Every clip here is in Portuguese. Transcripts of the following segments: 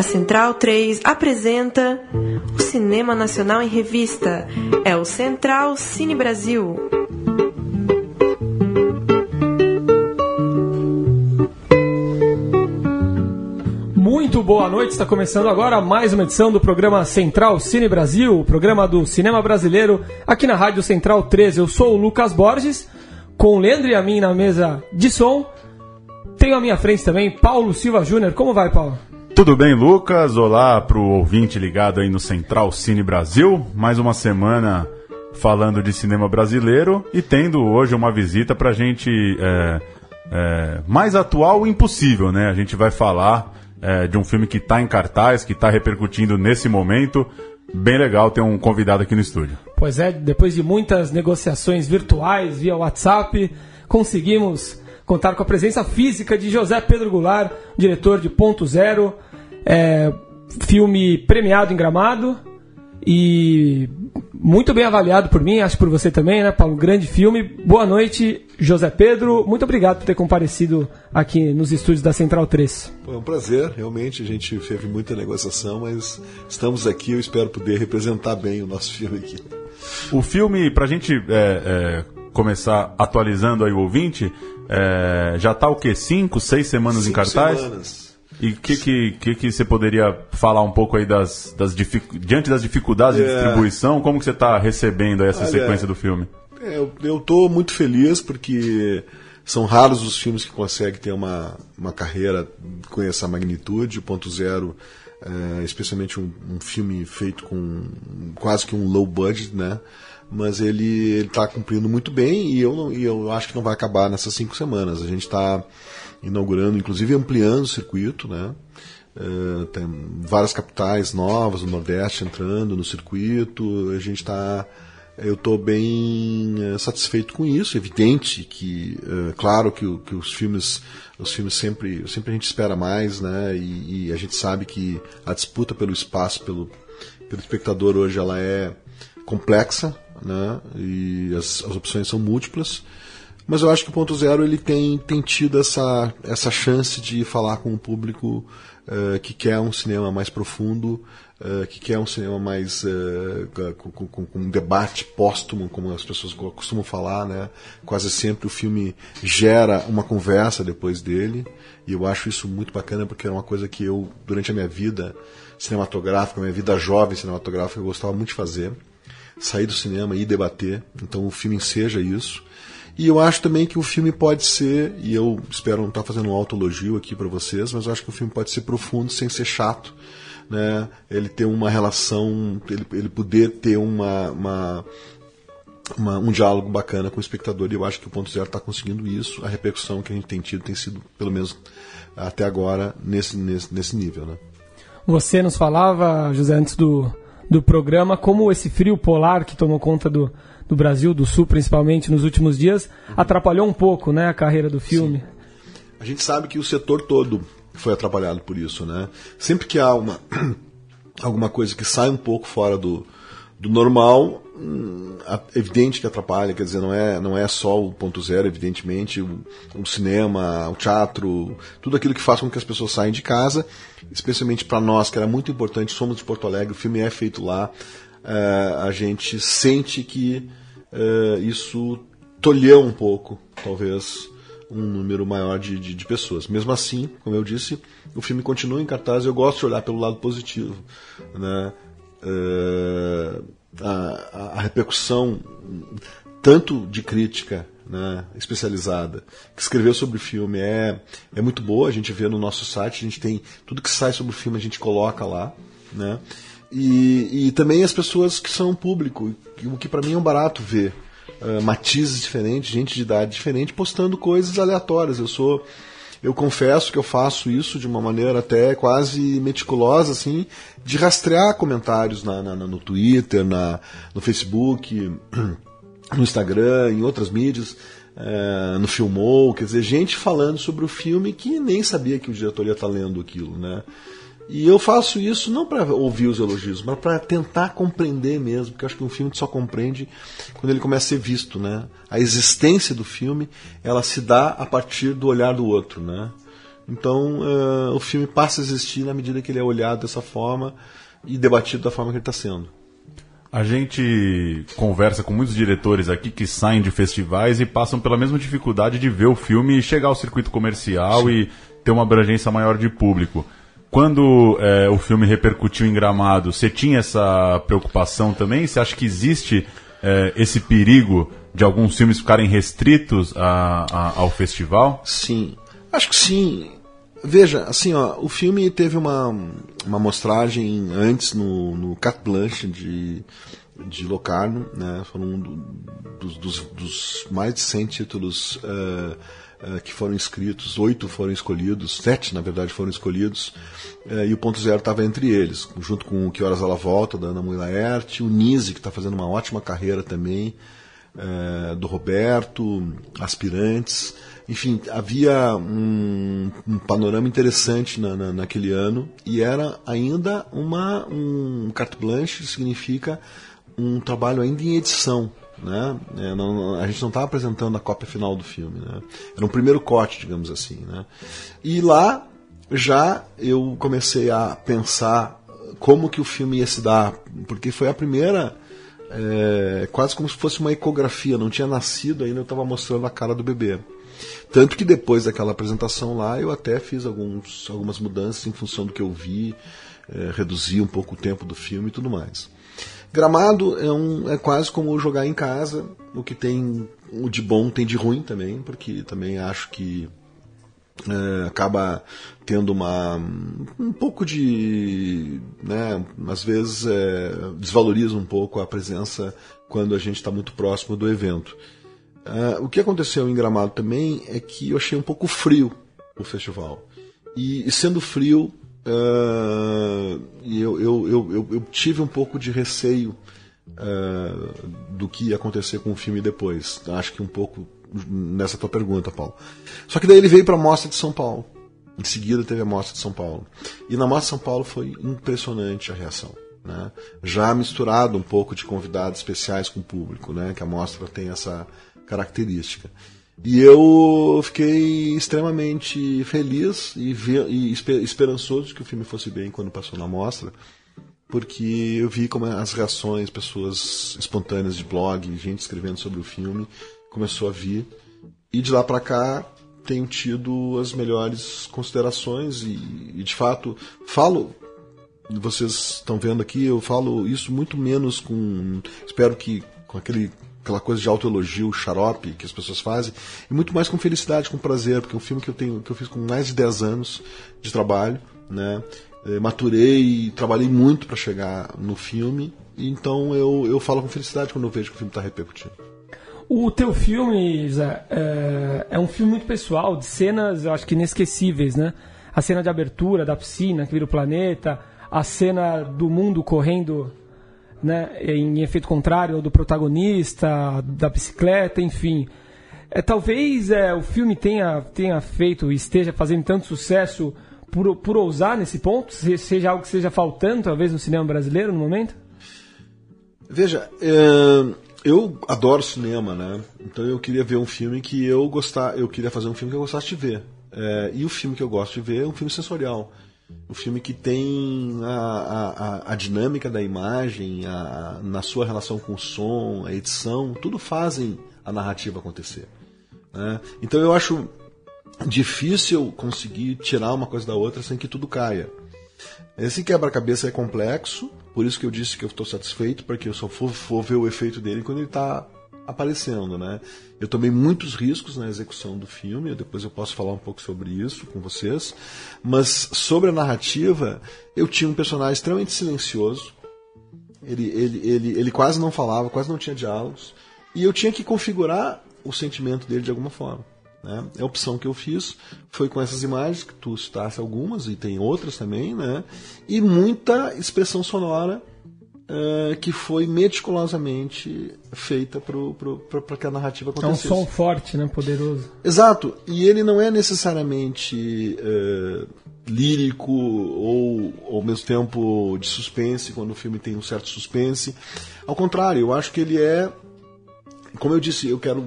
A Central 3 apresenta o Cinema Nacional em Revista. É o Central Cine Brasil. Muito boa noite, está começando agora mais uma edição do programa Central Cine Brasil, o programa do cinema brasileiro, aqui na Rádio Central 13. Eu sou o Lucas Borges, com o Leandro e a mim na mesa de som. Tenho à minha frente também Paulo Silva Júnior. Como vai, Paulo? Tudo bem, Lucas? Olá para o ouvinte ligado aí no Central Cine Brasil. Mais uma semana falando de cinema brasileiro e tendo hoje uma visita para a gente é, é, mais atual impossível, né? A gente vai falar é, de um filme que está em cartaz, que está repercutindo nesse momento. Bem legal ter um convidado aqui no estúdio. Pois é, depois de muitas negociações virtuais via WhatsApp, conseguimos contar com a presença física de José Pedro Goulart, diretor de Ponto Zero, é, filme premiado em Gramado e muito bem avaliado por mim, acho por você também, né, Paulo? Grande filme. Boa noite, José Pedro. Muito obrigado por ter comparecido aqui nos estúdios da Central 3. Foi um prazer, realmente. A gente teve muita negociação, mas estamos aqui. Eu espero poder representar bem o nosso filme aqui. O filme, para a gente é, é, começar atualizando aí o ouvinte, é, já está o quê? Cinco, seis semanas Cinco em cartaz? Semanas. E o que, que, que, que você poderia falar um pouco aí das, das dific... diante das dificuldades de É. distribuição, como que você está recebendo aí essa Olha, sequência do filme? É, eu, tô muito feliz porque são raros os filmes que conseguem ter uma, uma carreira com essa magnitude. O Ponto Zero, é, especialmente um, um filme feito com quase que um low budget, né? Mas ele está cumprindo muito bem e eu, não, e eu acho que não vai acabar nessas cinco semanas. A gente está inaugurando, inclusive ampliando o circuito, né? É, tem várias capitais novas, o Nordeste entrando no circuito. A gente está eu estou bem eh, satisfeito com isso. Evidente que, eh, claro que, que os filmes, os filmes sempre, sempre a gente espera mais, né? E, e a gente sabe que a disputa pelo espaço, pelo, pelo espectador hoje, ela é complexa, né? E as, as opções são múltiplas. Mas eu acho que o Ponto Zero ele tem, tem tido essa, essa chance de falar com o público eh, que quer um cinema mais profundo, eh, que quer um cinema mais eh, com, com- com- um debate póstumo, como as pessoas costumam falar, né? Quase sempre o filme gera uma conversa depois dele, e eu acho isso muito bacana porque é uma coisa que eu, durante a minha vida cinematográfica, minha vida jovem cinematográfica, eu gostava muito de fazer sair do cinema e debater. Então o filme seja isso. E eu acho também que o filme pode ser, e eu espero não estar fazendo um autoelogio aqui para vocês, mas eu acho que o filme pode ser profundo sem ser chato. Né? Ele ter uma relação, ele, ele poder ter uma, uma, uma- um diálogo bacana com o espectador, e eu acho que o Ponto Zero está conseguindo isso. A repercussão que a gente tem tido tem sido, pelo menos até agora, nesse, nesse, nesse nível. Né? Você nos falava, José, antes do, do programa, como esse frio polar que tomou conta do, do Brasil, do Sul principalmente, nos últimos dias, atrapalhou um pouco né, a carreira do filme. A gente sabe que o setor todo foi atrapalhado por isso, né? Sempre que há uma alguma coisa que sai um pouco fora do, do normal, evidente que atrapalha, quer dizer, não é, não é só o ponto zero, evidentemente, o, o cinema, o teatro, tudo aquilo que faz com que as pessoas saem de casa, especialmente para nós, que era muito importante, somos de Porto Alegre, o filme é feito lá, eh, a gente sente que eh, isso tolheu um pouco, talvez, um número maior de, de, de pessoas. Mesmo assim, como eu disse, o filme continua em cartaz e eu gosto de olhar pelo lado positivo. Né? Eh, a, a- repercussão, tanto de crítica né, especializada, que escreveu sobre o filme, é, é muito boa. A gente vê no nosso site, a gente tem tudo que sai sobre o filme, a gente coloca lá. Né? E, e também as pessoas que são público, o que para mim é um barato ver uh, matizes diferentes, gente de idade diferente, postando coisas aleatórias. Eu sou. Eu confesso que eu faço isso de uma maneira até quase meticulosa, assim, de rastrear comentários na, na- no Twitter, na, no Facebook, no Instagram, em outras mídias, eh, no Filmou, quer dizer, gente falando sobre o filme que nem sabia que o diretor ia estar lendo aquilo, né? E eu faço isso não para ouvir os elogios, mas para tentar compreender mesmo, porque acho que um filme só compreende quando ele começa a ser visto, né? A existência do filme, ela se dá a partir do olhar do outro, né? Então uh, o filme passa a existir na medida que ele é olhado dessa forma e debatido da forma que ele está sendo. A gente conversa com muitos diretores aqui que saem de festivais e passam pela mesma dificuldade de ver o filme e chegar ao circuito comercial Sim. e ter uma abrangência maior de público. Quando é, o filme repercutiu em Gramado, você tinha essa preocupação também? Você acha que existe é, esse perigo de alguns filmes ficarem restritos a, a, ao festival? Sim, acho que sim. Veja, assim, ó, o filme teve uma, uma mostragem antes no, no Cat Blanche de, de Locarno, né? Foram um dos, dos, dos mais de 100 títulos uh, que foram inscritos, oito foram escolhidos, sete, na verdade, foram escolhidos, uh, e o Ponto Zero estava entre eles, junto com o Que Horas Ela Volta, da Ana Mui Laerte, o Nise, que está fazendo uma ótima carreira também, do Roberto, Aspirantes, enfim, havia um, um panorama interessante na, na, naquele ano e era ainda uma um carte blanche significa um trabalho ainda em edição, né? É, não, a gente não estava apresentando a cópia final do filme, né? Era um primeiro corte, digamos assim, né? E lá já eu comecei a pensar como que o filme ia se dar, porque foi a primeira é, quase como se fosse uma ecografia, não tinha nascido ainda, eu estava mostrando a cara do bebê. Tanto que depois daquela apresentação lá, eu até fiz alguns, algumas mudanças em função do que eu vi, é, reduzi um pouco o tempo do filme e tudo mais. Gramado é, um, é quase como jogar em casa, o que tem o de bom tem de ruim também, porque também acho que é, acaba tendo uma um pouco de né, às vezes é, desvaloriza um pouco a presença quando a gente está muito próximo do evento Uh, o que aconteceu em Gramado também é que eu achei um pouco frio o festival. E, e sendo frio, uh, eu, eu, eu, eu, tive um pouco de receio uh, do que ia acontecer com o filme depois. Acho que um pouco nessa tua pergunta, Paulo. Só que daí ele veio para a Mostra de São Paulo. Em seguida teve a Mostra de São Paulo. E na Mostra de São Paulo foi impressionante a reação. Né? Já misturado um pouco de convidados especiais com o público, né? que a mostra tem essa, característica. E eu fiquei extremamente feliz e, e esperançoso que o filme fosse bem quando passou na mostra, porque eu vi como as reações, pessoas espontâneas de blog, gente escrevendo sobre o filme, começou a vir. E de lá para cá tenho tido as melhores considerações e, e de fato falo vocês estão vendo aqui, eu falo isso muito menos com. Espero que com aquele aquela coisa de autoelogio, xarope que as pessoas fazem, e muito mais com felicidade, com prazer, porque é um filme que eu tenho que eu fiz com mais de 10 anos de trabalho, né? É, maturei e trabalhei muito para chegar no filme, então eu, eu falo com felicidade quando eu vejo que o filme está repercutindo. O teu filme, Zé, é, é, um filme muito pessoal, de cenas, eu acho que inesquecíveis, né? A cena de abertura da piscina que vira o planeta, a cena do mundo correndo né, em efeito contrário do protagonista, da bicicleta, enfim. É, talvez é, o filme tenha, tenha feito e esteja fazendo tanto sucesso por, por ousar nesse ponto, seja algo que esteja faltando, talvez, no cinema brasileiro no momento? Veja, é, eu adoro cinema, né? Então eu queria ver um filme que eu gostar, eu queria fazer um filme que eu gostasse de ver. É, e o filme que eu gosto de ver é um filme sensorial um filme que tem a, a, a dinâmica da imagem, a, na sua relação com o som, a edição, tudo fazem a narrativa acontecer. Né? Então eu acho difícil conseguir tirar uma coisa da outra sem que tudo caia. Esse quebra-cabeça é complexo, por isso que eu disse que eu estou satisfeito, porque eu só vou ver o efeito dele quando ele está aparecendo, né? Eu tomei muitos riscos na execução do filme, depois eu posso falar um pouco sobre isso com vocês, mas sobre a narrativa, eu tinha um personagem extremamente silencioso, ele, ele, ele, ele quase não falava, quase não tinha diálogos, e eu tinha que configurar o sentimento dele de alguma forma. Né? A opção que eu fiz foi com essas imagens, que tu citaste algumas, e tem outras também, né? e muita expressão sonora uh, que foi meticulosamente feita para que a narrativa acontecesse. É um som forte, né? poderoso. Exato. E ele não é necessariamente uh, lírico ou ao mesmo tempo de suspense, quando o filme tem um certo suspense. Ao contrário, eu acho que ele é. Como eu disse, eu quero.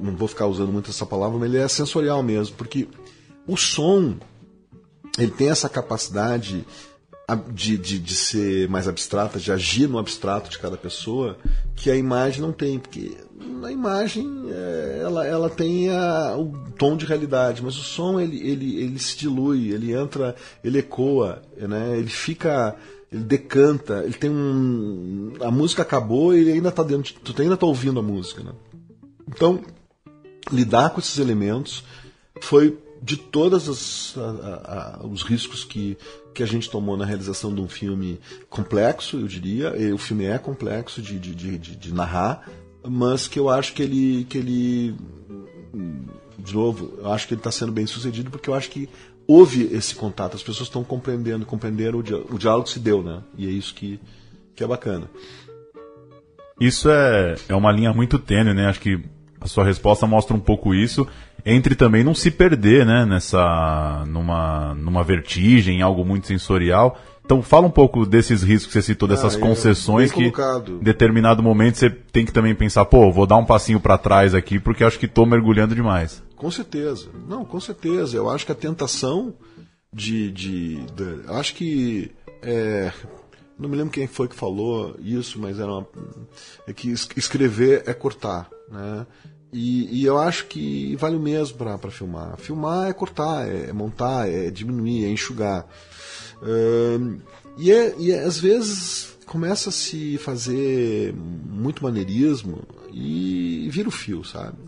Não vou ficar usando muito essa palavra, mas ele é sensorial mesmo, porque o som, ele tem essa capacidade de, de, de ser mais abstrata, de agir no abstrato de cada pessoa, que a imagem não tem, porque na imagem é, ela, ela tem a, o tom de realidade, mas o som ele, ele, ele se dilui, ele entra, ele ecoa, né? ele fica, ele decanta, ele tem um. A música acabou e ele ainda está dentro, tu ainda está ouvindo a música. Né? Então, lidar com esses elementos foi de todos os riscos que, que a gente tomou na realização de um filme complexo, eu diria. O filme é complexo de, de, de, de narrar, mas que eu acho que ele, que ele de novo, eu acho que ele está sendo bem sucedido porque eu acho que houve esse contato, as pessoas estão compreendendo, compreenderam, o diálogo se deu, né? E é isso que, que é bacana. Isso é, é uma linha muito tênue, né? Acho que a sua resposta mostra um pouco isso entre também não se perder, né, nessa numa numa vertigem, algo muito sensorial. Então fala um pouco desses riscos que você citou, dessas ah, concessões que em determinado momento você tem que também pensar, pô, vou dar um passinho para trás aqui porque acho que estou mergulhando demais. Com certeza. Não, com certeza. Eu acho que a tentação de, de, de acho que é, não me lembro quem foi que falou isso, mas era uma, é que escrever é cortar, né? E, e, eu acho que vale o mesmo para filmar. Filmar é cortar, é, montar, é diminuir, é enxugar. Uh, e, é, e é, às vezes começa a se fazer muito maneirismo e vira o fio, sabe?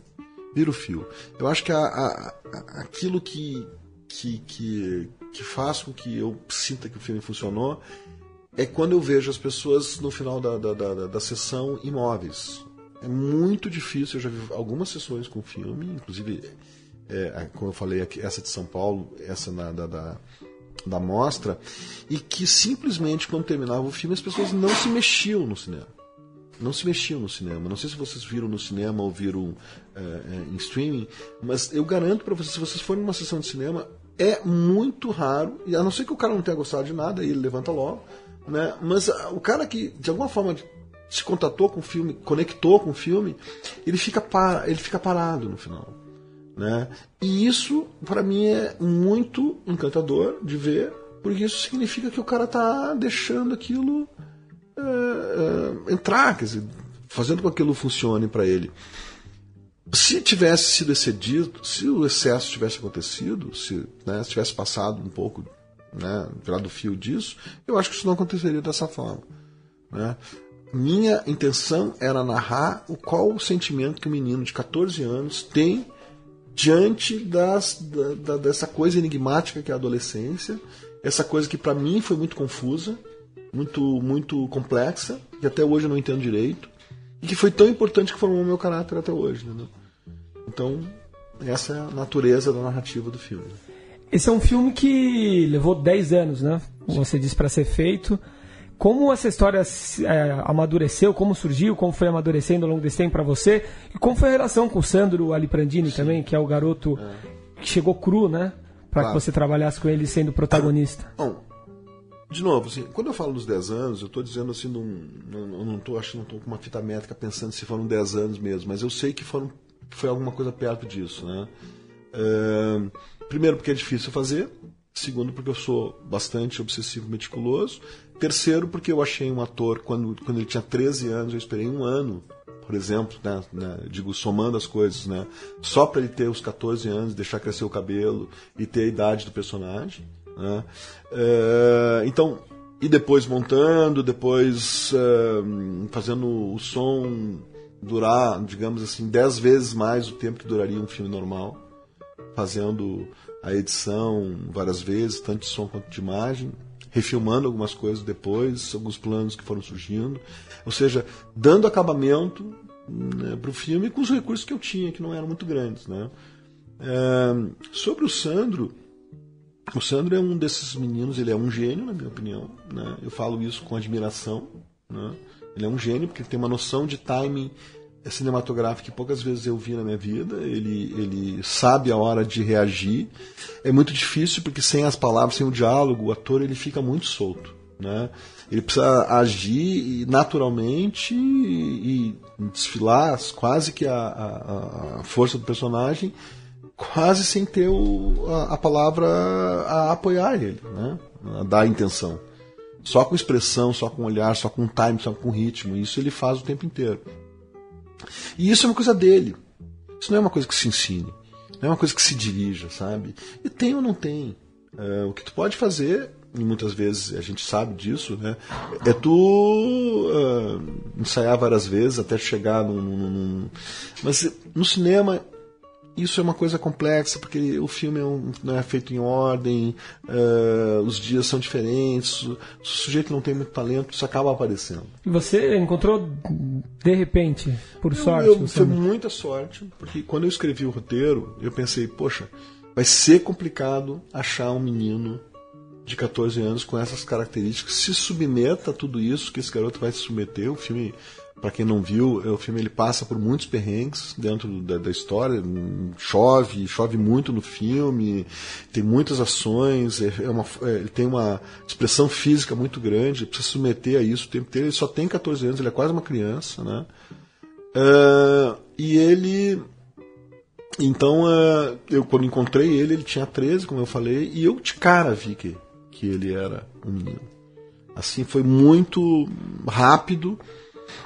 Vira o fio. Eu acho que a, a, aquilo que, que, que, que faz com que eu sinta que o filme funcionou é quando eu vejo as pessoas no final da, da, da, da sessão imóveis, é muito difícil, eu já vi algumas sessões com filme, inclusive, é, como eu falei, aqui, essa de São Paulo, essa na, da, da, da mostra, e que simplesmente quando terminava o filme as pessoas não se mexiam no cinema. Não se mexiam no cinema. Não sei se vocês viram no cinema ou viram é, é, em streaming, mas eu garanto para vocês, se vocês forem numa sessão de cinema, é muito raro, e a não ser que o cara não tenha gostado de nada, aí ele levanta logo, né? Mas o cara que, de alguma forma, se contatou com o filme, conectou com o filme, ele fica, para, ele fica parado no final. Né? E isso, para mim, é muito encantador de ver, porque isso significa que o cara está deixando aquilo é, é, entrar, quer dizer, fazendo com que aquilo funcione para ele. Se tivesse sido excedido, se o excesso tivesse acontecido, se, né, se tivesse passado um pouco, né, virado o fio disso, eu acho que isso não aconteceria dessa forma. Né? Minha intenção era narrar o qual o sentimento que o menino de 14 anos tem diante das, da, da, dessa coisa enigmática que é a adolescência, essa coisa que para mim foi muito confusa, muito muito complexa, que até hoje eu não entendo direito, e que foi tão importante que formou meu caráter até hoje. Entendeu? Então, essa é a natureza da narrativa do filme. Esse é um filme que levou 10 anos, né? Você disse, para ser feito. Como essa história é, amadureceu, como surgiu, como foi amadurecendo ao longo desse tempo para você, e como foi a relação com o Sandro Aliprandini Sim. também, que é o garoto é. que chegou cru, né? Para claro. que você trabalhasse com ele sendo protagonista. Bom, de novo, assim, quando eu falo dos 10 anos, eu estou dizendo assim, não, não, não tô, acho que não estou com uma fita métrica pensando se foram 10 anos mesmo, mas eu sei que foram, foi alguma coisa perto disso, né? Uh, primeiro porque é difícil fazer, segundo porque eu sou bastante obsessivo meticuloso, Terceiro, porque eu achei um ator, quando, quando ele tinha 13 anos, eu esperei um ano, por exemplo, né, né, digo, somando as coisas, né, só para ele ter os 14 anos, deixar crescer o cabelo e ter a idade do personagem. Né, é, então, e depois montando, depois é, fazendo o som durar, digamos assim, 10 vezes mais o tempo que duraria um filme normal, fazendo a edição várias vezes, tanto de som quanto de imagem, refilmando algumas coisas depois, alguns planos que foram surgindo. Ou seja, dando acabamento né, para o filme com os recursos que eu tinha, que não eram muito grandes. Né? É, sobre o Sandro, o Sandro é um desses meninos, ele é um gênio, na minha opinião. Né? Eu falo isso com admiração. Né? Ele é um gênio porque ele tem uma noção de timing cinematográfico que poucas vezes eu vi na minha vida. Ele, ele sabe a hora de reagir. É muito difícil porque sem as palavras, sem o diálogo, o ator ele fica muito solto. Né? Ele precisa agir naturalmente e, e desfilar quase que a, a, a, força do personagem quase sem ter o, a, a, palavra a apoiar ele, né? a dar intenção. Só com expressão, só com olhar, só com time, só com ritmo. Isso ele faz o tempo inteiro. E isso é uma coisa dele. Isso não é uma coisa que se ensine. Não é uma coisa que se dirija, sabe? E tem ou não tem. É, o que tu pode fazer, e muitas vezes a gente sabe disso, né? É tu uh, ensaiar várias vezes até chegar num, num, num... Mas no cinema isso é uma coisa complexa, porque o filme é um, não é feito em ordem, uh, os dias são diferentes, o sujeito não tem muito talento, isso acaba aparecendo. E você encontrou de repente, por eu, sorte? Eu, foi muita sorte, porque quando eu escrevi o roteiro, eu pensei, poxa, vai ser complicado achar um menino de 14 anos com essas características, se submeta a tudo isso que esse garoto vai se submeter. O filme para quem não viu, é, o filme ele passa por muitos perrengues dentro da, da, história. Chove, chove muito no filme, tem muitas ações, é, é uma, é, ele tem uma expressão física muito grande, precisa se submeter a isso o tempo inteiro. Ele só tem 14 anos, ele é quase uma criança, né? Uh, e ele. Então, uh, eu quando encontrei ele, ele tinha 13, como eu falei, e eu de cara vi que, que ele era um menino. Assim, foi muito rápido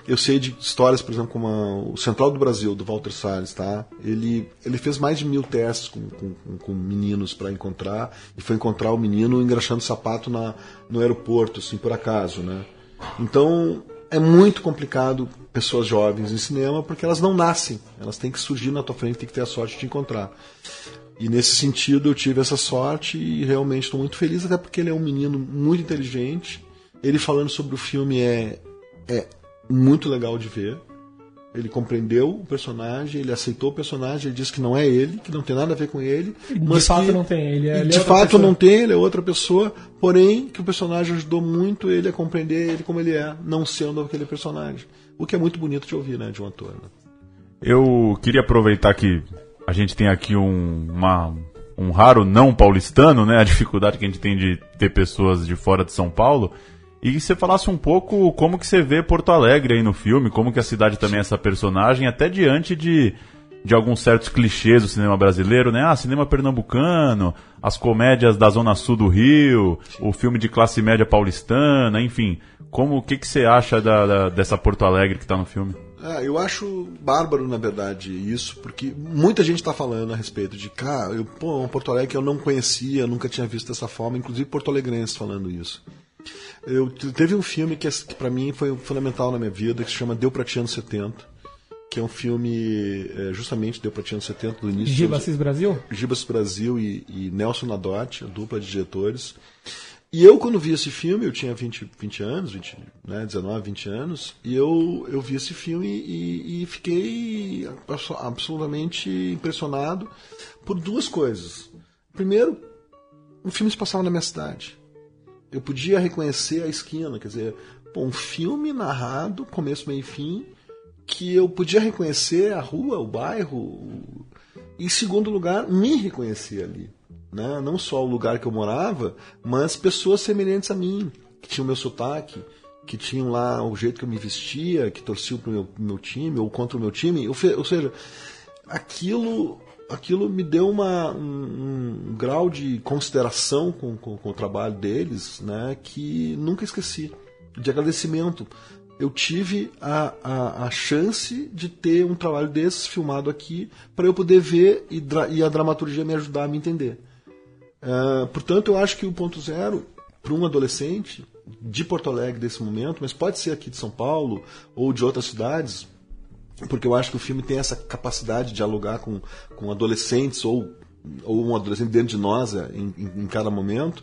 eu sei de histórias, por exemplo, como a, o Central do Brasil, do Walter Salles, tá? Ele, ele fez mais de mil testes com, com, com meninos para encontrar, e foi encontrar o menino engraxando sapato na, no aeroporto, assim, por acaso, né? Então, é muito complicado pessoas jovens em cinema, porque elas não nascem, elas têm que surgir na tua frente, tem que ter a sorte de encontrar. E nesse sentido eu tive essa sorte e realmente estou muito feliz, até porque ele é um menino muito inteligente. Ele falando sobre o filme é, é muito legal de ver. Ele compreendeu o personagem, ele aceitou o personagem, ele disse que não é ele, que não tem nada a ver com ele. De fato que, não tem, ele é, ele De é fato pessoa. não tem, ele é outra pessoa, porém que o personagem ajudou muito ele a compreender ele como ele é, não sendo aquele personagem. O que é muito bonito de ouvir, né, de um ator. Né? Eu queria aproveitar que a gente tem aqui um, uma, um raro não paulistano, né, a dificuldade que a gente tem de ter pessoas de fora de São Paulo. E você falasse um pouco como que você vê Porto Alegre aí no filme, como que a cidade também é essa personagem, até diante de, de alguns certos clichês do cinema brasileiro, né? Ah, cinema pernambucano, as comédias da Zona Sul do Rio, o filme de classe média paulistana, enfim. Como o que, que você acha da, da dessa Porto Alegre que está no filme? Ah, eu acho bárbaro, na verdade, isso, porque muita gente está falando a respeito de, cara, eu, pô, um Porto Alegre que eu não conhecia, nunca tinha visto dessa forma, inclusive porto alegrenses falando isso. Eu, teve um filme que, que para mim foi fundamental na minha vida, que se chama Deu Pra Ti Anos 70, que é um filme é, justamente Deu Pra Ti Anos 70, do início... Gibassis Brasil? Gibassis Brasil e, e Nelson Nadotti, a dupla de diretores. E eu, quando vi esse filme, eu tinha 20, 20 anos, 20, né, 19, 20 anos, e eu, eu vi esse filme e, e fiquei absolutamente impressionado por duas coisas. Primeiro, o filme se passava na minha cidade eu podia reconhecer a esquina, quer dizer, pô, um filme narrado, começo, meio e fim, que eu podia reconhecer a rua, o bairro, e em segundo lugar, me reconhecer ali. Né? Não só o lugar que eu morava, mas pessoas semelhantes a mim, que tinham meu sotaque, que tinham lá o jeito que eu me vestia, que torciam para o meu, meu time ou contra o meu time. Ou seja, aquilo aquilo me deu uma, um, um grau de consideração com, com, com, o trabalho deles né, que nunca esqueci, de agradecimento. Eu tive a, a, a chance de ter um trabalho desses filmado aqui para eu poder ver e, e, a dramaturgia me ajudar a me entender. Uh, portanto, eu acho que o ponto zero para um adolescente de Porto Alegre desse momento, mas pode ser aqui de São Paulo ou de outras cidades, porque eu acho que o filme tem essa capacidade de dialogar com, com adolescentes ou, ou um adolescente dentro de nós é, em, em, em cada momento,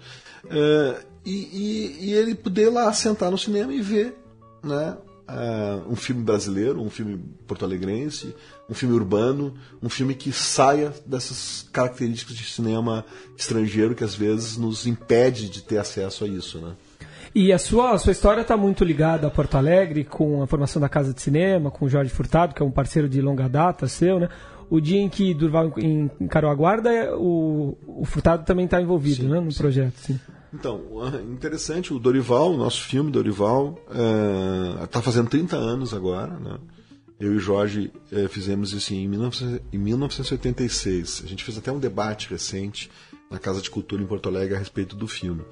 é, e, e, e, ele poder lá sentar no cinema e ver né, uh, um filme brasileiro, um filme porto-alegrense, um filme urbano, um filme que saia dessas características de cinema estrangeiro que às vezes nos impede de ter acesso a isso, né? E a sua, a sua história está muito ligada a Porto Alegre, com a formação da Casa de Cinema, com o Jorge Furtado, que é um parceiro de longa data seu, né? O dia em que Durval encarou a guarda, é, o, o Furtado também está envolvido sim, né, no sim. projeto. Sim. Então, interessante, o Dorival, o nosso filme Dorival, está é, fazendo 30 anos agora, né? Eu e o Jorge eh, fizemos isso em, 19, em 1986. A gente fez até um debate recente na Casa de Cultura em Porto Alegre a respeito do filme.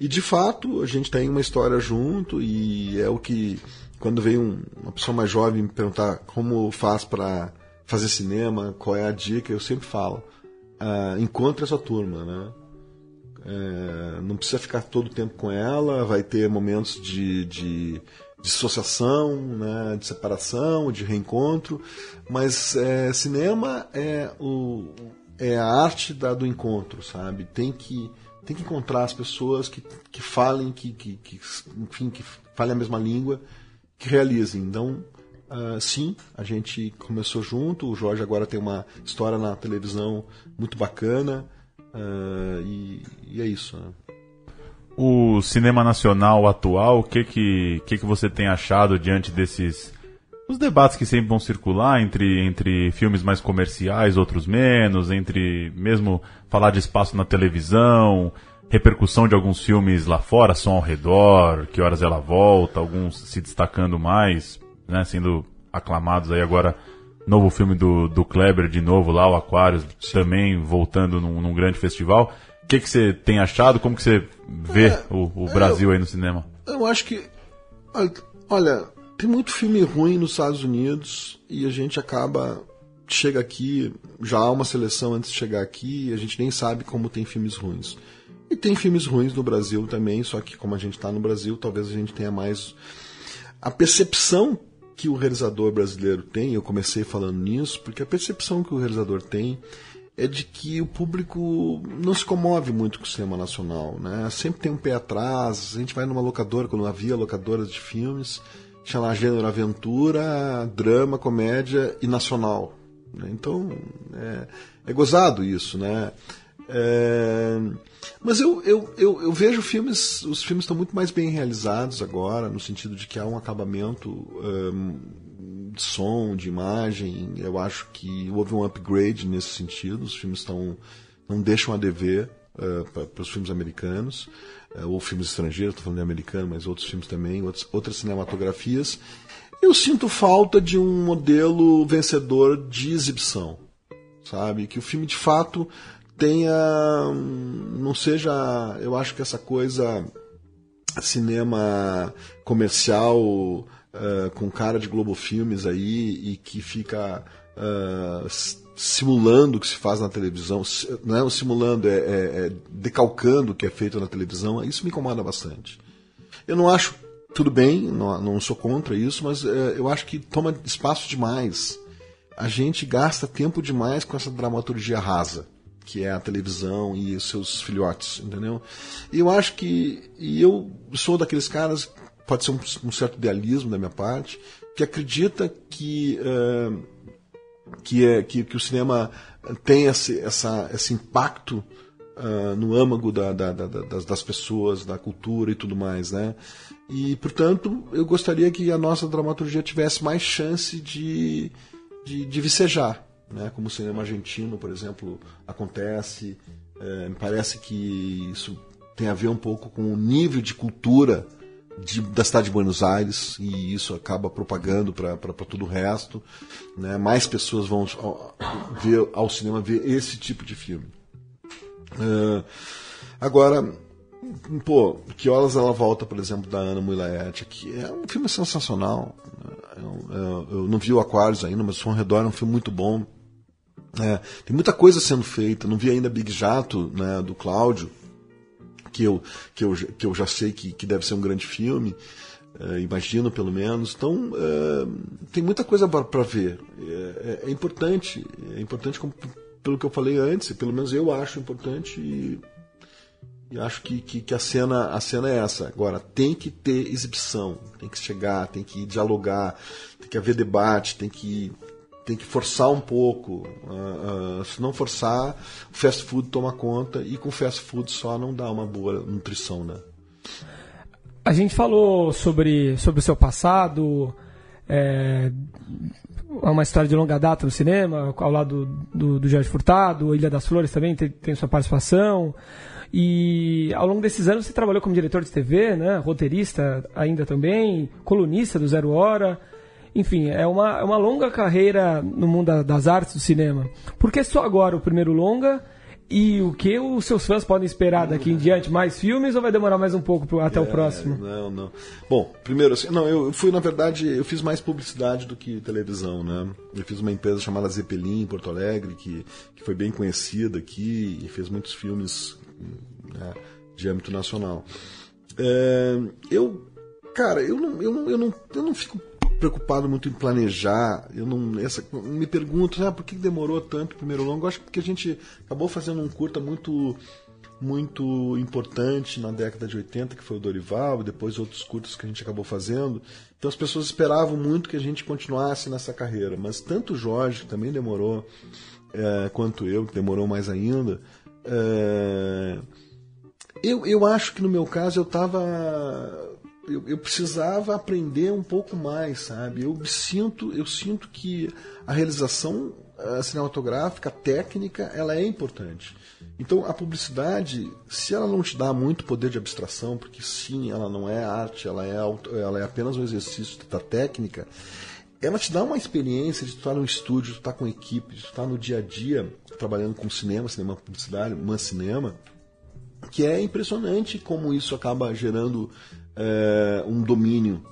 E de fato, a gente tem uma história junto e é o que quando vem um, uma pessoa mais jovem me perguntar como faz para fazer cinema, qual é a dica, eu sempre falo: uh, encontre a sua turma, né? É, não precisa ficar todo o tempo com ela, vai ter momentos de, de, dissociação, né, de separação, de reencontro, mas é, cinema é, o, é a arte da, do encontro, sabe? Tem que, tem que encontrar as pessoas que, que falem, que, que, que, enfim, que falem a mesma língua, que realizem. Então, uh, sim, a gente começou junto, o Jorge agora tem uma história na televisão muito bacana, Uh, e, e, é isso. Né? O cinema nacional atual, o que que, que que você tem achado diante desses os debates que sempre vão circular entre, entre filmes mais comerciais, outros menos, entre mesmo falar de espaço na televisão, repercussão de alguns filmes lá fora, som ao redor, que horas ela volta, alguns se destacando mais, né, sendo aclamados aí agora novo filme do, do Kleber de novo lá, o Aquários, também voltando num, num grande festival. O que, que você tem achado? Como que você vê é, o, o, Brasil eu, aí no cinema? Eu acho que. Olha, tem muito filme ruim nos Estados Unidos e a gente acaba. Chega aqui, já há uma seleção antes de chegar aqui e a gente nem sabe como tem filmes ruins. E tem filmes ruins no Brasil também, só que como a gente está no Brasil, talvez a gente tenha mais. A percepção que o realizador brasileiro tem, eu comecei falando nisso, porque a percepção que o realizador tem é de que o público não se comove muito com o cinema nacional, né? Sempre tem um pé atrás, a gente vai numa locadora, quando havia locadoras de filmes, tinha lá gênero aventura, drama, comédia e nacional. Né? Então, é, é gozado isso, né? É, mas eu, eu, eu, eu, vejo filmes, os filmes estão muito mais bem realizados agora, no sentido de que há um acabamento um, de som, de imagem. Eu acho que houve um upgrade nesse sentido. Os filmes estão não deixam a dever uh, para os filmes americanos, uh, ou filmes estrangeiros, estou falando de americano, mas outros filmes também, outros, outras cinematografias. Eu sinto falta de um modelo vencedor de exibição, sabe? Que o filme de fato tenha. não seja. Eu acho que essa coisa cinema comercial uh, com cara de Globo Filmes aí e que fica uh, simulando o que se faz na televisão, não é simulando, é, é, é, decalcando o que é feito na televisão, isso me incomoda bastante. Eu não acho tudo bem, não, não sou contra isso, mas uh, eu acho que toma espaço demais. A gente gasta tempo demais com essa dramaturgia rasa que é a televisão e seus filhotes, entendeu? E eu acho que, e eu sou daqueles caras, pode ser um, um certo idealismo da minha parte, que acredita que uh, que, é, que, que, o cinema tem esse, essa, esse impacto uh, no âmago da, da, da, das, das, pessoas, da cultura e tudo mais, né? E, portanto, eu gostaria que a nossa dramaturgia tivesse mais chance de, de, de vicejar, né, como o cinema argentino, por exemplo, acontece. É, me parece que isso tem a ver um pouco com o nível de cultura de, da cidade de Buenos Aires e isso acaba propagando para todo o resto. Né? Mais pessoas vão ao, ver ao cinema ver esse tipo de filme. É, agora, pô, que horas ela volta, por exemplo, da Ana Mulaete, que é um filme sensacional. Né? Eu, eu, eu, não vi o Aquários ainda, mas o Som Redor é um filme muito bom. É, tem muita coisa sendo feita. Não vi ainda Big Jato, né, do Cláudio, que eu, que eu, que eu já sei que, que deve ser um grande filme. É, imagino, pelo menos. Então, é, tem muita coisa para ver. É, é, é, importante. É importante, como, pelo que eu falei antes, pelo menos eu acho importante e, e acho que, que, que, a, cena, a cena é essa. Agora, tem que ter exibição, tem que chegar, tem que dialogar, tem que haver debate, tem que tem que forçar um pouco. Uh, uh, se não forçar, o fast food toma conta e com fast food só não dá uma boa nutrição, né? A gente falou sobre, sobre o seu passado, é, uma história de longa data no cinema, ao lado do, do Jorge Furtado, Ilha das Flores também tem, tem sua participação. E ao longo desses anos você trabalhou como diretor de TV, né, roteirista ainda também, colunista do Zero Hora. Enfim, é uma, é uma longa carreira no mundo da- das artes do cinema. Por que só agora o primeiro longa? E o que os seus fãs podem esperar daqui em diante? Mais filmes ou vai demorar mais um pouco pro- até o próximo? Não, não. Bom, primeiro assim, não, eu fui, na verdade, eu fiz mais publicidade do que televisão, né? Eu fiz uma empresa chamada Zeppelin em Porto Alegre, que, que foi bem conhecida aqui e fez muitos filmes né, de âmbito nacional. É, eu, cara, eu não, eu, não, eu, não, eu não fico preocupado muito em planejar. Eu não essa, me pergunto, ah, por que demorou tanto o primeiro longo? Eu acho que a gente acabou fazendo um curta muito muito importante na década de 80, que foi o Dorival, e depois outros curtas que a gente acabou fazendo. Então as pessoas esperavam muito que a gente continuasse nessa carreira, mas tanto o Jorge, que também demorou, é, quanto eu, que demorou mais ainda, é, eu, eu acho que no meu caso eu estava. Eu, eu precisava aprender um pouco mais, sabe? Eu sinto, eu sinto que a realização eh, cinematográfica, técnica, ela é importante. Então a publicidade, se ela não te dá muito poder de abstração, porque sim, ela não é arte, ela é, ela é apenas um exercício da técnica, ela te dá uma experiência de estar no estúdio, tu estar com equipe, de estar no dia a dia trabalhando com cinema, cinema publicidade, man cinema, que é impressionante como isso acaba gerando é, um domínio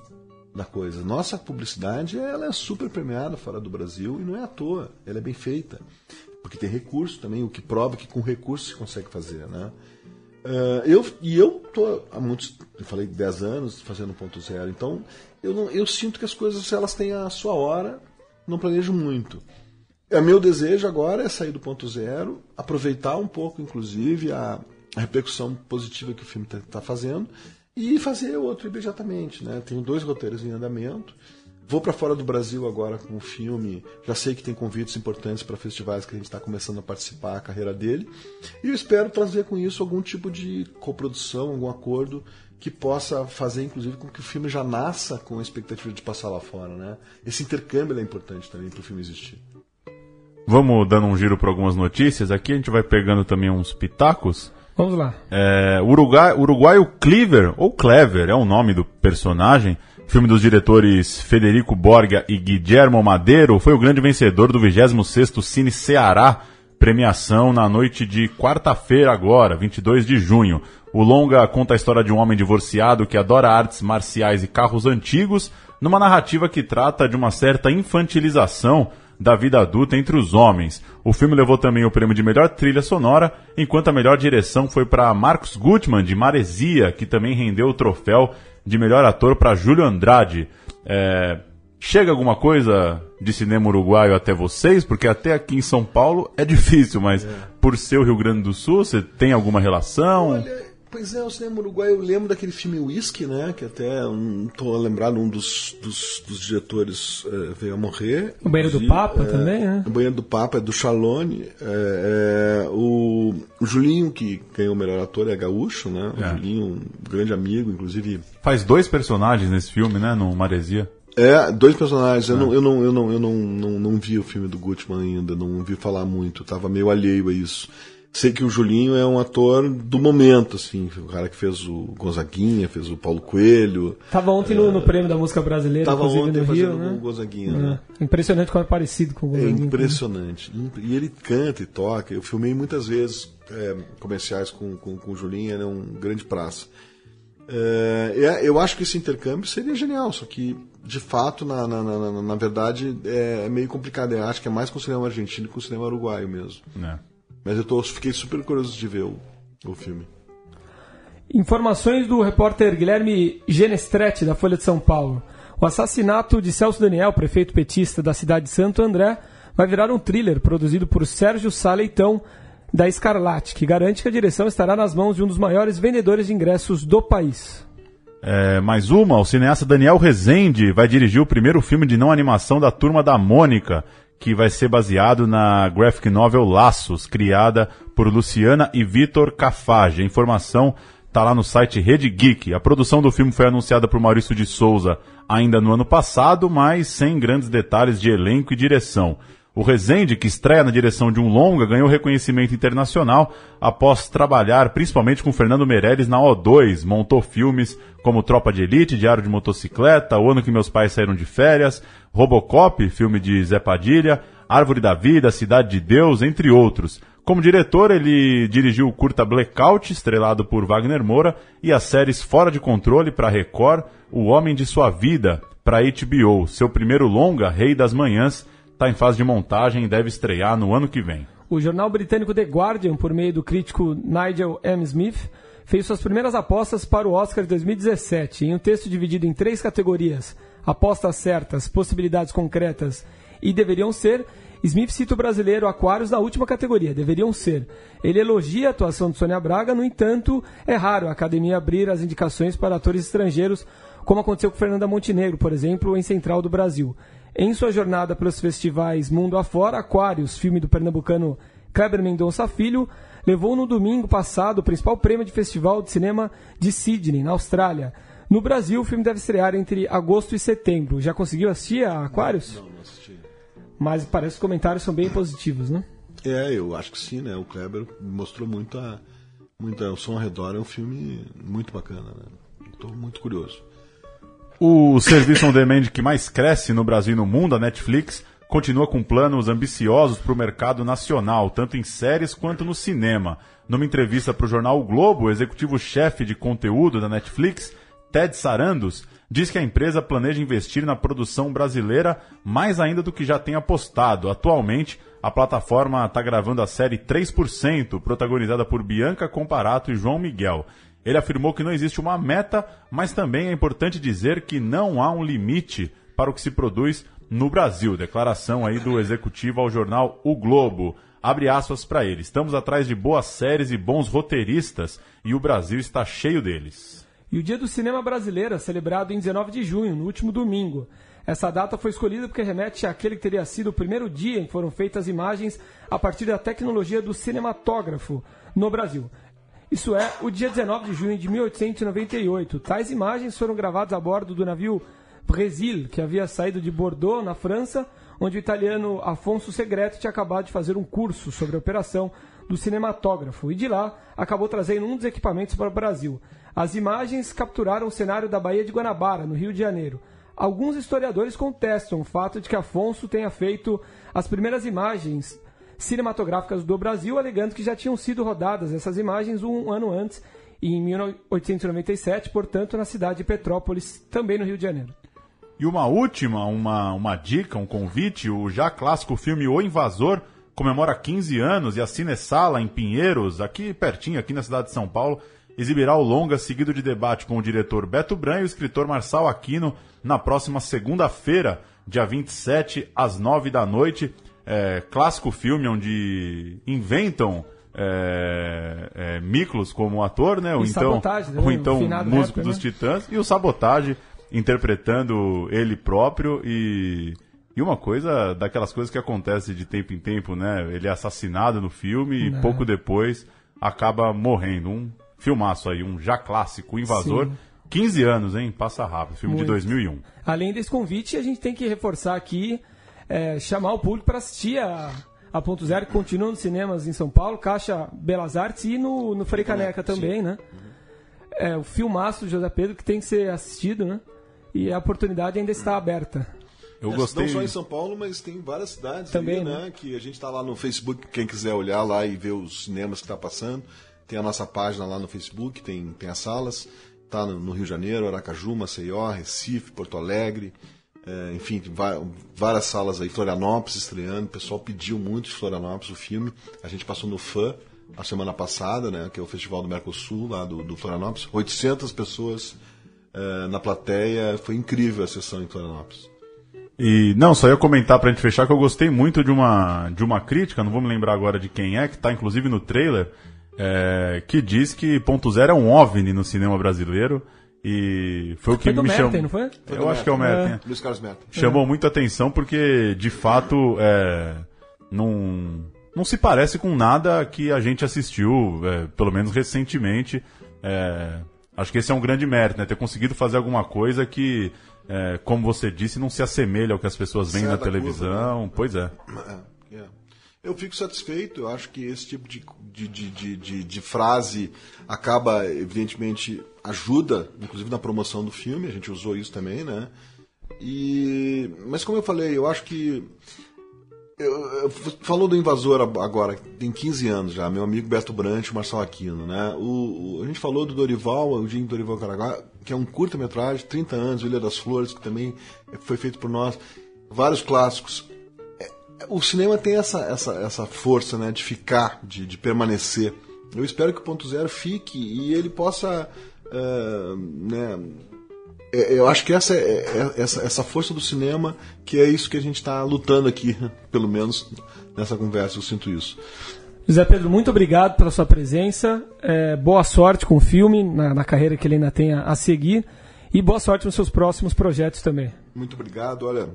da coisa. Nossa publicidade ela é super premiada fora do Brasil e não é à toa, ela é bem feita. Porque tem recurso também, o que prova que com recurso se consegue fazer, né? É, eu, e eu tô há muitos, eu falei 10 anos fazendo ponto zero, então eu, não, eu sinto que as coisas elas têm a sua hora, não planejo muito. É, meu desejo agora é sair do ponto zero, aproveitar um pouco, inclusive, a, a repercussão positiva que o filme está fazendo e fazer outro imediatamente. Né? Tenho dois roteiros em andamento. Vou para fora do Brasil agora com o filme. Já sei que tem convites importantes para festivais que a gente está começando a participar a carreira dele. E eu espero trazer com isso algum tipo de coprodução, algum acordo que possa fazer, inclusive, com que o filme já nasça com a expectativa de passar lá fora. Né? Esse intercâmbio é importante também para o filme existir. Vamos dando um giro por algumas notícias. Aqui a gente vai pegando também uns pitacos. Vamos lá. É, Uruguai, uruguaio Cleaver, ou Clever, é o nome do personagem. Filme dos diretores Federico Borga e Guillermo Madeiro foi o grande vencedor do 26º Cine Ceará, premiação na noite de quarta-feira agora, 22 de junho. O longa conta a história de um homem divorciado que adora artes marciais e carros antigos, numa narrativa que trata de uma certa infantilização da vida adulta entre os homens. O filme levou também o prêmio de melhor trilha sonora, enquanto a melhor direção foi para Marcos Gutmann, de Maresia, que também rendeu o troféu de melhor ator para Júlio Andrade. É, Chega alguma coisa de cinema uruguaio até vocês? Porque até aqui em São Paulo é difícil, mas por ser o Rio Grande do Sul, você tem alguma relação? Olha, pois é, o cinema uruguaio, eu lembro daquele filme Whisky, né? Que até um, tô lembrado, um dos, dos, dos diretores eh, veio a morrer. O Banheiro do Papa é, também, né? O Banheiro do Papa é do Chalone. É, é, o, o Julinho, que ganhou o melhor ator, é gaúcho, né? O É. Julinho, um grande amigo, inclusive. Faz dois personagens nesse filme, né? No Maresia. É, dois personagens. Eu, não, eu, não, eu, não, eu não, não, não vi o filme do Gutman ainda, não ouvi falar muito, tava meio alheio a isso. Sei que o Julinho é um ator do momento, assim, o cara que fez o Gonzaguinha, fez o Paulo Coelho. Tava ontem no, no prêmio da música brasileira, Tava ontem no fazendo Rio, né? o Gonzaguinha, né? É. Impressionante como é parecido com o É Gonzaguinha. impressionante. E ele canta e toca. Eu filmei muitas vezes é, comerciais com, com, com o Julinho, ele é um grande praça. É, é, eu acho que esse intercâmbio seria genial, só que, de fato, na, na, na, na- na verdade, é, é meio complicado. Eu acho que é mais com o cinema argentino que com o cinema uruguaio mesmo. né? Mas eu tô, fiquei super curioso de ver o, o filme. Informações do repórter Guilherme Genestretti, da Folha de São Paulo. O assassinato de Celso Daniel, prefeito petista da cidade de Santo André, vai virar um thriller produzido por Sérgio Saleitão, da Escarlate, que garante que a direção estará nas mãos de um dos maiores vendedores de ingressos do país. É, mais uma, o cineasta Daniel Rezende vai dirigir o primeiro filme de não animação da Turma da Mônica, que vai ser baseado na graphic novel Laços, criada por Luciana e Vitor Cafage. A informação está lá no site Rede Geek. A produção do filme foi anunciada por Maurício de Souza ainda no ano passado, mas sem grandes detalhes de elenco e direção. O Rezende, que estreia na direção de um longa, ganhou reconhecimento internacional após trabalhar principalmente com Fernando Meirelles na O2. Montou filmes como Tropa de Elite, Diário de Motocicleta, O Ano que Meus Pais Saíram de Férias, Robocop, filme de Zé Padilha, Árvore da Vida, Cidade de Deus, entre outros. Como diretor, ele dirigiu o curta Blackout, estrelado por Wagner Moura, e as séries Fora de Controle para Record, O Homem de Sua Vida para HBO. Seu primeiro longa, Rei das Manhãs, está em fase de montagem e deve estrear no ano que vem. O jornal britânico The Guardian, por meio do crítico Nigel M. Smith, fez suas primeiras apostas para o Oscar de 2017, em um texto dividido em três categorias: apostas certas, possibilidades concretas e deveriam ser. Smith cita o brasileiro Aquários na última categoria, deveriam ser. Ele elogia a atuação de Sônia Braga, no entanto, é raro a academia abrir as indicações para atores estrangeiros, como aconteceu com Fernanda Montenegro, por exemplo, em Central do Brasil. Em sua jornada pelos festivais Mundo Afora, Aquários, filme do pernambucano Kleber Mendonça Filho, levou no domingo passado o principal prêmio de festival de cinema de Sydney, na Austrália. No Brasil, o filme deve estrear entre agosto e setembro. Já conseguiu assistir a Aquários? Não, não assisti. Mas parece que os comentários são bem positivos, né? É, eu acho que sim, né? O Kleber mostrou muito a. Muito, o Som ao Redor é um filme muito bacana, né? Estou muito curioso. O serviço on demand que mais cresce no Brasil e no mundo, a Netflix, continua com planos ambiciosos para o mercado nacional, tanto em séries quanto no cinema. Numa entrevista para o jornal o Globo, o executivo-chefe de conteúdo da Netflix, Ted Sarandos, diz que a empresa planeja investir na produção brasileira mais ainda do que já tem apostado. Atualmente, a plataforma está gravando a série 3%, protagonizada por Bianca Comparato e João Miguel. Ele afirmou que não existe uma meta, mas também é importante dizer que não há um limite para o que se produz no Brasil. Declaração aí do executivo ao jornal O Globo. Abre aspas para ele. Estamos atrás de boas séries e bons roteiristas e o Brasil está cheio deles. E o Dia do Cinema Brasileiro é celebrado em 19 de junho, no último domingo. Essa data foi escolhida porque remete àquele que teria sido o primeiro dia em que foram feitas imagens a partir da tecnologia do cinematógrafo no Brasil. Isso é, o dia 19 de junho de 1898. Tais imagens foram gravadas a bordo do navio Brasil, que havia saído de Bordeaux, na França, onde o italiano Afonso Segreto tinha acabado de fazer um curso sobre a operação do cinematógrafo e de lá acabou trazendo um dos equipamentos para o Brasil. As imagens capturaram o cenário da Baía de Guanabara, no Rio de Janeiro. Alguns historiadores contestam o fato de que Afonso tenha feito as primeiras imagens cinematográficas do Brasil, alegando que já tinham sido rodadas essas imagens um ano antes, em 1897, portanto, na cidade de Petrópolis, também no Rio de Janeiro. E uma última, uma, uma dica, um convite, o já clássico filme O Invasor comemora 15 anos e a Cinesala, em Pinheiros, aqui pertinho, aqui na cidade de São Paulo, exibirá o longa seguido de debate com o diretor Beto Bran e o escritor Marçal Aquino na próxima segunda-feira, dia 27, às 9 da noite é, clássico filme onde inventam é, é, Miklos como ator, né? Ou E então, Sabotage, né? O então músico rapper, dos né? Titãs e o Sabotage interpretando ele próprio e e uma coisa daquelas coisas que acontece de tempo em tempo, né? Ele é assassinado no filme e Não. pouco depois acaba morrendo. Um filmaço aí, um já clássico, o Invasor. Sim. 15 anos, hein? Passa rápido. Filme de Muito. 2001. Além desse convite, a gente tem que reforçar aqui, é, chamar o público para assistir a, a Ponto Zero, que continua nos cinemas em São Paulo, Caixa Belas Artes e no, no Frei Caneca também, né? É, o filmaço do José Pedro que tem que ser assistido, né? E a oportunidade ainda está aberta. Eu É, gostei. Não só em São Paulo, mas tem várias cidades Também, aí, né? né? Que a gente está lá no Facebook, quem quiser olhar lá e ver os cinemas que está passando. Tem a nossa página lá no Facebook, tem, tem as salas. Tá no, no Rio de Janeiro, Aracaju, Maceió, Recife, Porto Alegre. É, enfim, várias salas aí. Florianópolis estreando. O pessoal pediu muito de Florianópolis o filme. A gente passou no FAM a semana passada, né? Que é o Festival do Mercosul, lá do, do Florianópolis. 800 pessoas é, na plateia. Foi incrível a sessão em Florianópolis. E não, só ia comentar pra gente fechar que eu gostei muito de uma, de uma crítica, não vou me lembrar agora de quem é, que tá inclusive no trailer, é, que diz que Ponto Zero é um OVNI no cinema brasileiro. E foi o que Foi me chamou. Merten, não foi? Eu acho que é o Merten. Luiz Carlos Meta. Chamou muita atenção porque, de fato, é, não, não se parece com nada que a gente assistiu, é, pelo menos recentemente. É, acho que esse é um grande mérito, né? Ter conseguido fazer alguma coisa que é, como você disse, não se assemelha ao que as pessoas veem na da curva, televisão. Pois é. É, é. Eu fico satisfeito, eu acho que esse tipo de, de, de, de, de- frase acaba, evidentemente, ajuda, inclusive na promoção do filme, a gente usou isso também, né? E, mas como eu falei, eu acho que. Eu, eu- falou do invasor agora, tem 15 anos já, meu amigo Beto Brant Marcelo Aquino, né? O, o- a gente falou do Dorival, o Jim Dorival Caraguá, que é um curta-metragem, 30 anos, Ilha das Flores, que também foi feito por nós, vários clássicos. É, O cinema tem essa, essa, essa força né, de ficar, de, de permanecer. Eu espero que o Ponto Zero fique e ele possa. ah, né, é, eu acho que essa é, é- essa, essa força do cinema que é isso que a gente está lutando aqui, pelo menos nessa conversa, eu sinto isso. José Pedro, muito obrigado pela sua presença. É, boa sorte com o filme, na, na carreira que ele ainda tem a, a seguir. E boa sorte nos seus próximos projetos também. Muito obrigado, olha,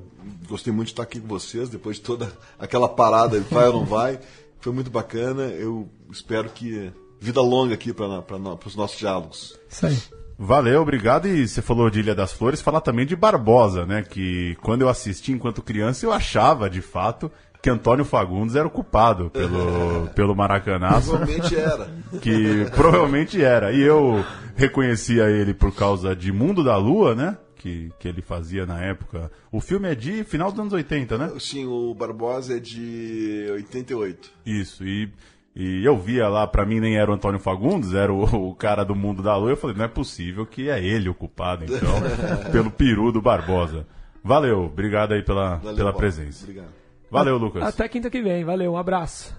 gostei muito de estar aqui com vocês, depois de toda aquela parada, vai ou não vai, foi muito bacana, eu espero que vida longa aqui para os nossos diálogos. Isso aí. Valeu, obrigado. E você falou de Ilha das Flores, falar também de Barbosa, né? Que quando eu assisti enquanto criança, eu achava, de fato, que Antônio Fagundes era o culpado pelo, pelo Maracanaço. Provavelmente era. que provavelmente era. E eu reconhecia ele por causa de Mundo da Lua, né? Que, que ele fazia na época. O filme é de final dos anos 80, né? Sim, o Barbosa é de 88. Isso, e, e eu via lá, pra mim nem era o Antônio Fagundes, era o, o cara do Mundo da Lua. Eu falei, não é possível que é ele o culpado, então, pelo peru do Barbosa. Valeu, obrigado aí pela, Valeu, pela Paulo. presença. Obrigado. Valeu, Lucas. Até quinta que vem. Valeu, um abraço.